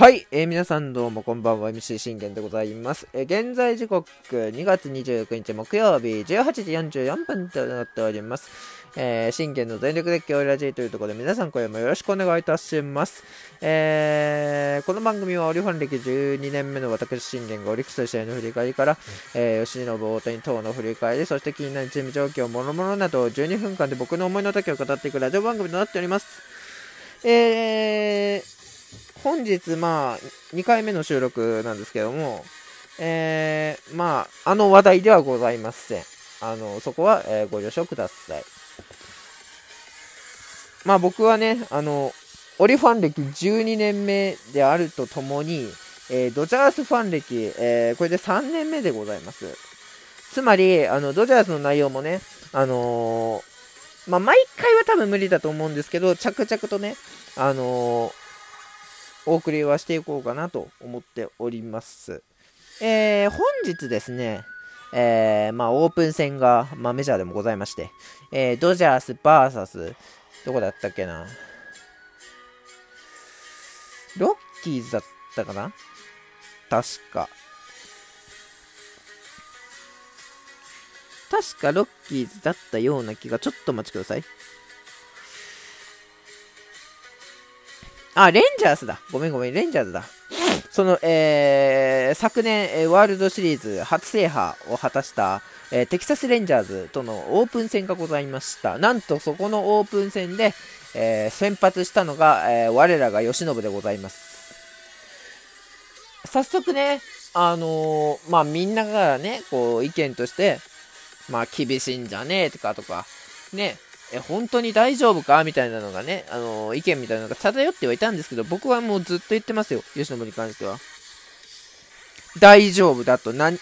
はい、えー皆さんどうもこんばんは。MC 信玄でございます、えー現在時刻2月29日木曜日18時44分となっております、えー、信玄の全力で今日ラジーというところで皆さん今夜もよろしくお願いいたします、えーこの番組はオリファン歴12年目の私信玄がオリックスの試合の振り返りから、えー、吉信大谷等の振り返りそして気になるチーム状況諸々など12分間で僕の思いの丈を語っていくラジオ番組となっております。えー本日、まあ、2回目の収録なんですけども、えー、まあ、あの話題ではございません。あの、そこは、えーご了承ください。まあ僕はね、あの、オリファン歴12年目であるとともに、えードジャースファン歴、えーこれで3年目でございます。つまり、あの、ドジャースの内容もね、あのーまあ毎回は多分無理だと思うんですけど、着々とね、あのお送りはしていこうかなと思っております。えー本日ですね、えーまあ、オープン戦が、まあ、メジャーでもございまして、えードジャース VS、どこだったっけな、ロッキーズだったかな？確か。確かロッキーズだったような気が、ちょっとお待ちください。あ、レンジャーズだ。ごめんごめん、レンジャーズだ。その、えー、昨年、えワールドシリーズ初制覇を果たした、えーテキサスレンジャーズとのオープン戦がございました。なんとそこのオープン戦で、えー先発したのが、えー我らが吉信でございます。早速ね、あのーまあみんながね、こう意見として、まあ厳しいんじゃねえとかとか、ね、え、本当に大丈夫か？みたいなのがね、あのー意見みたいなのが漂ってはいたんですけど、僕はもうずっと言ってますよ、吉野に関しては。大丈夫だと、な、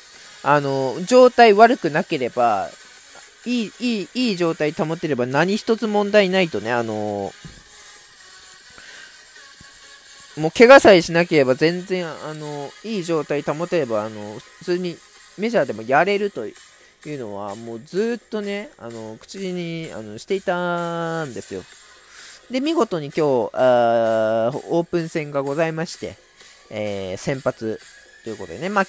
あのー状態悪くなければ、いい、いい、いい状態保てれば何一つ問題ないとね、あのーもう怪我さえしなければ全然、あのいい状態保てれば、あの普通にメジャーでもやれるというのは、もうずっとね、あの口にあのしていたんですよ。で、見事に今日、あーオープン戦がございまして、えー先発ということでね、まあ、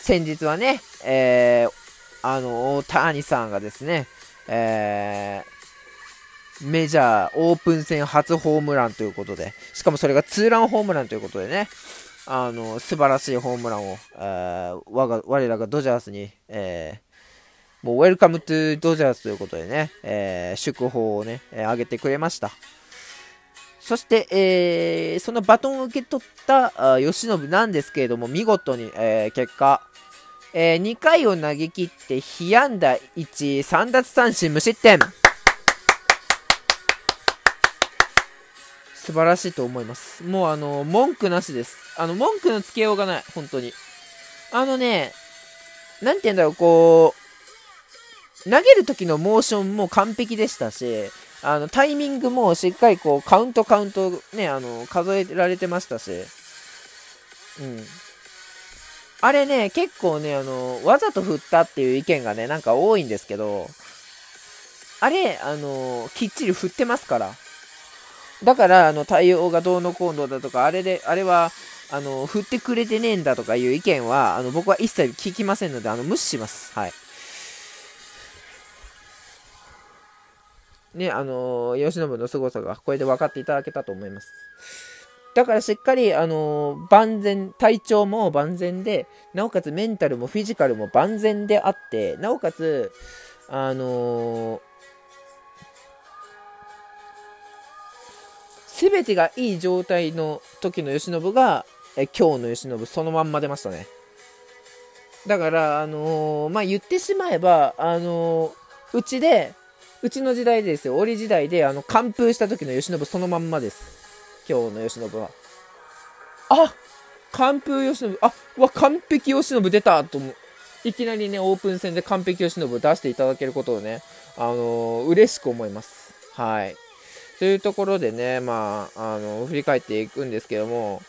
先日はね、えーあの、大谷さんがですね、えーメジャーオープン戦初ホームランということで、しかもそれがツーランホームランということでね、あの、素晴らしいホームランを、えー我が我らがドジャースに、えーもうウェルカムトゥドジャースということでね、えー祝砲をね、えー上げてくれました。そして、えーそのバトンを受け取ったあ吉信なんですけれども、見事に、えー結果、え2回を投げ切って、被安打1、3奪三振無失点。素晴らしいと思います。もうあの、文句なしです。あの、文句のつけようがない、本当に。あのね、なんて言うんだろう、こう、投げる時のモーションも完璧でしたし、あの、タイミングもしっかりこう、カウントカウントね、あの、数えられてましたし、うん。あれね、結構ね、あの、わざと振ったっていう意見がね、なんか多いんですけど、あれ、あの、きっちり振ってますから。だから、あの、対応がどうのこうのだとか、あれで、あれは、あの、振ってくれてねえんだとかいう意見は、あの、僕は一切聞きませんので、あの、無視します。はい。ね、あの吉信の凄さがこれで分かっていただけたと思います。だからしっかり、あの万全、体調も万全で、なおかつメンタルもフィジカルも万全であって、なおかつ、あのすべてがいい状態の時の慶喜が、え今日の慶喜そのまんま出ましたね。だから、あのーまあ、言ってしまえば、あのーうちで、うちの時代ですよ、折時代で、あの、完封した時の慶喜そのまんまです。今日の慶喜は。あ完封慶喜、あわ、完璧慶喜出たと思う。いきなりね、オープン戦で完璧慶喜を出していただけることをね、あのー嬉しく思います。はい。というところでね、まあ、あの、振り返っていくんですけども、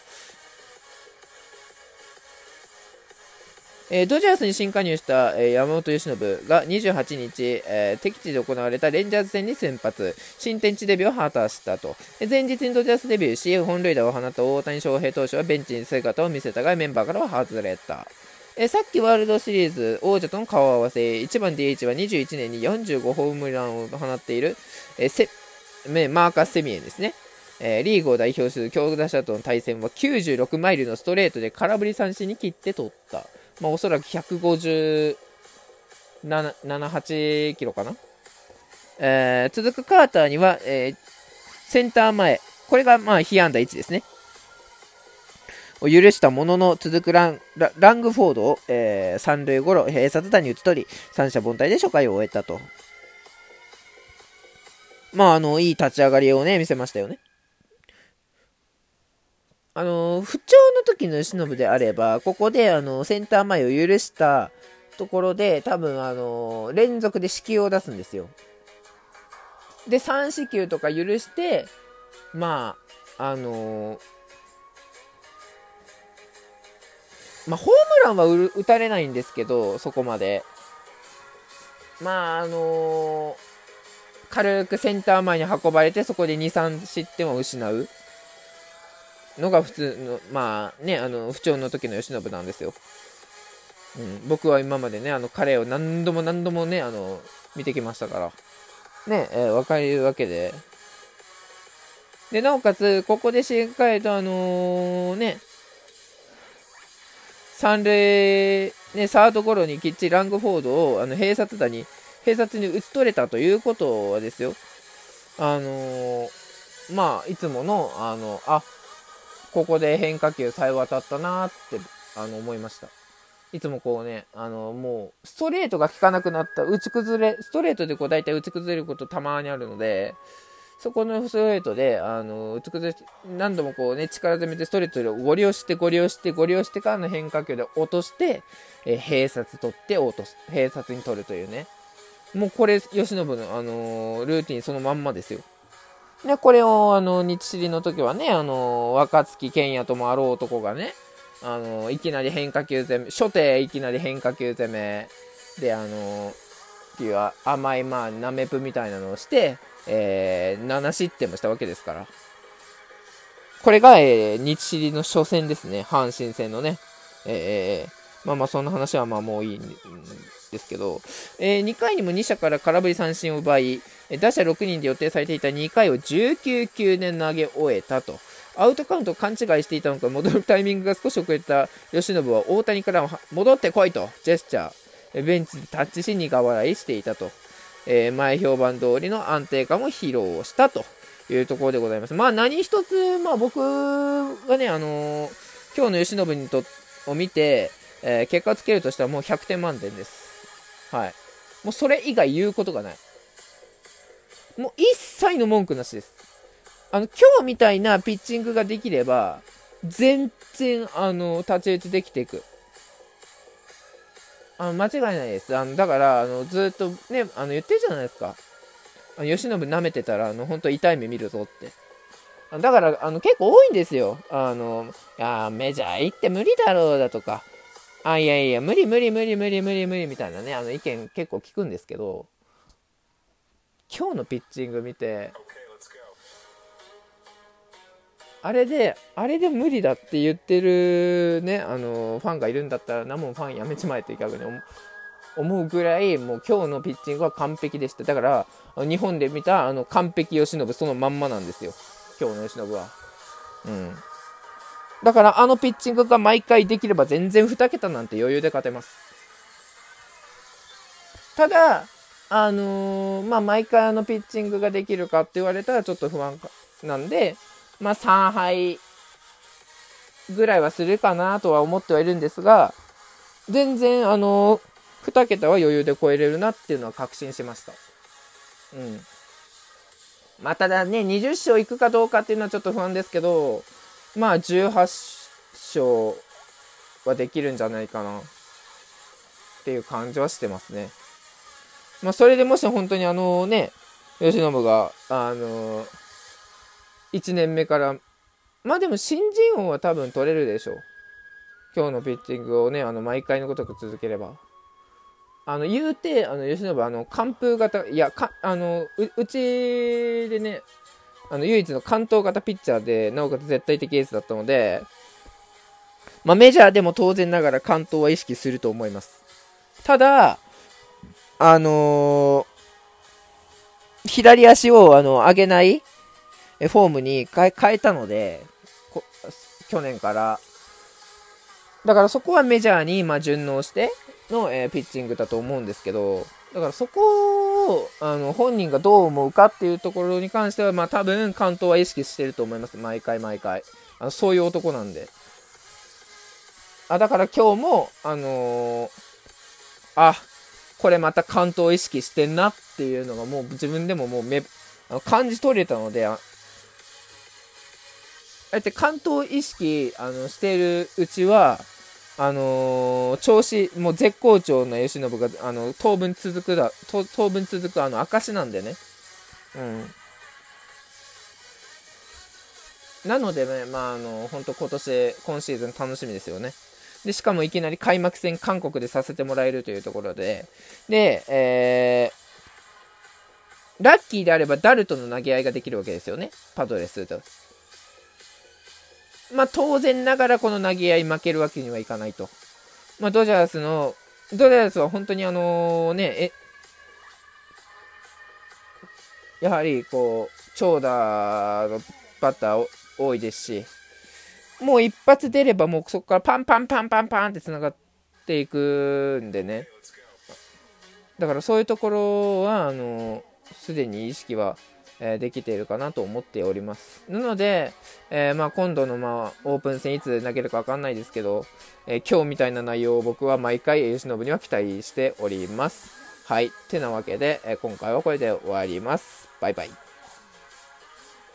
えー、ドジャースに新加入した、えー、山本由伸が28日、えー、敵地で行われたレンジャーズ戦に先発、新天地デビューを果たしたと。前日にドジャースデビューし、本塁打を放った大谷翔平投手はベンチに姿を見せたが、メンバーからは外れた。えさっきワールドシリーズ王者との顔合わせ、1番 DH は21年に45ホームランを放っている、えセマーカス・セミエンですね。えー、リーグを代表する強打者との対戦は96マイルのストレートで空振り三振に切って取った。まあ、おそらく157、8キロかな。えー、続くカーターには、えー、センター前、これがまあ被安打1ですね。を許したものの続くランラングフォードを、えー、三塁ゴロ、閉殺打に打ち取り、三者凡退で初回を終えたと。まあ、あの、いい立ち上がりをね、見せましたよね。あの、不調の時の由伸であれば、ここで、あの、センター前を許したところで、多分、あの、連続で四球を出すんですよ。で、3四球とか許して、まあ、あのまあ、ホームランは打たれないんですけど、そこまで。まあ、あの軽くセンター前に運ばれて、そこで2、3失点を失う。のが普通の、まあね、あの、不調の時の由伸なんですよ。うん、僕は今までね、あの、彼を何度も何度もね、あの、見てきましたから。ね、えー、わかるわけで。で、なおかつ、ここでしっかりと、あのー、ね、三塁、ね、サードゴロにきっちりラングフォードを、あの、併殺打に、併殺に打ち取れたということはですよ、あのー、まあ、いつもの、あの、あ、ここで変化球さえ渡ったなってあの思いました。いつもこうね、あの、もう、ストレートが効かなくなった、打ち崩れ、ストレートでこう大体打ち崩れることたまにあるので、そこのストレートで、あの、打ち崩れ、何度もこうね、力攻めてストレートでご利用して、ご利用して、ご利用してからの変化球で落として、えー、併殺取って落とす、併殺に取るというね。もうこれ、吉信の、あのー、ルーティンそのまんまですよ。で、これを、あの、日知りの時はね、あの、若月健也ともあろう男がね、あの、いきなり変化球攻め、初手いきなり変化球攻め、で、あの、っていう甘い、まあ、ナメプみたいなのをして、えー、7失点もしたわけですから。これが、えー、日知りの初戦ですね。阪神戦のね。えー、まあまあ、そんな話はまあもういいですけど、えー、2回にも2者から空振り三振を奪い、打者6人で予定されていた2回を19球で投げ終えたと。アウトカウントを勘違いしていたのか、戻るタイミングが少し遅れた由伸は大谷から戻ってこいとジェスチャー。ベンチでタッチし苦笑いしていたと。えー、前評判通りの安定感を披露したというところでございます。まあ何一つ、まあ僕がね、あのー、今日の由伸にとを見て、えー、結果つけるとしたらもう100点満点です。はい。もうそれ以外言うことがない。もう一切の文句なしです。あの、今日みたいなピッチングができれば、全然、あの、立ち打ちできていく。あの、間違いないです。あの、だから、あの、ずっとね、あの、言ってるじゃないですか。あの、吉信舐めてたら、あの、本当痛い目見るぞって。だから、あの、結構多いんですよ。あの、いや、メジャー行って無理だろうだとか、あ、いやいや、無理無理無理無理無理無理みたいなね、あの意見結構聞くんですけど、今日のピッチング見て、あれで、あれで無理だって言ってるね、あの、ファンがいるんだったら、なもんファンやめちまえと逆に思うぐらい、もう今日のピッチングは完璧でした。だから、日本で見たあの完璧由伸、そのまんまなんですよ。今日の由伸は。うん。だからあのピッチングが毎回できれば全然2桁なんて余裕で勝てます。ただ、あのー、まあ、毎回あのピッチングができるかって言われたらちょっと不安なんで、まあ、3敗ぐらいはするかなとは思ってはいるんですが、全然、あのー、2桁は余裕で超えれるなっていうのは確信しました。うん。まあ、ただね、20勝いくかどうかっていうのはちょっと不安ですけど、まあ18勝はできるんじゃないかなっていう感じはしてますね。まあそれでもし本当にあのね、吉信が、あの1年目から、まあでも新人王は多分取れるでしょう。今日のピッチングをね、あの毎回のごとく続ければ。あの言うて、あの吉信、あの完封型、いや、かあのうちでね、あの唯一の関東型ピッチャーで、なおかつ絶対的エースだったので、まあ、メジャーでも当然ながら関東は意識すると思います。ただ、あのー、左足をあの上げないフォームに変えたので、去年から。だからそこはメジャーにま順応しての、えー、ピッチングだと思うんですけど、だからそこをあの本人がどう思うかっていうところに関しては、まあ多分関東は意識してると思います。毎回毎回。あのそういう男なんで。あ、だから今日も、あのー、あ、これまた関東意識してんなっていうのがもう自分でももうめあの感じ取れたので、ああえて関東意識あのしているうちは、あのー、調子、もう絶好調な慶喜が、あの、当分続くだ、当分続くあの証なんでね。うん。なのでね、まあ、あの、本当今年、今シーズン楽しみですよね。で、しかもいきなり開幕戦韓国でさせてもらえるというところで、で、えー、ラッキーであればダルとの投げ合いができるわけですよね。パドレスと。まあ、当然ながらこの投げ合い負けるわけにはいかないと。まあ、ドジャースの、ドジャースは本当にあの、ね、え、やはりこう、長打のバッター多いですし、もう一発出ればもうそこからパンパンパンパンパンって繋がっていくんでね。だからそういうところは、あのすでに意識は、え、できているかなと思っております。なので、えー、まあ、今度の、まあ、オープン戦いつ投げるか分かんないですけど、えー、今日みたいな内容を僕は毎回、由伸には期待しております。はい。てなわけで、え今回はこれで終わります。バイバイ。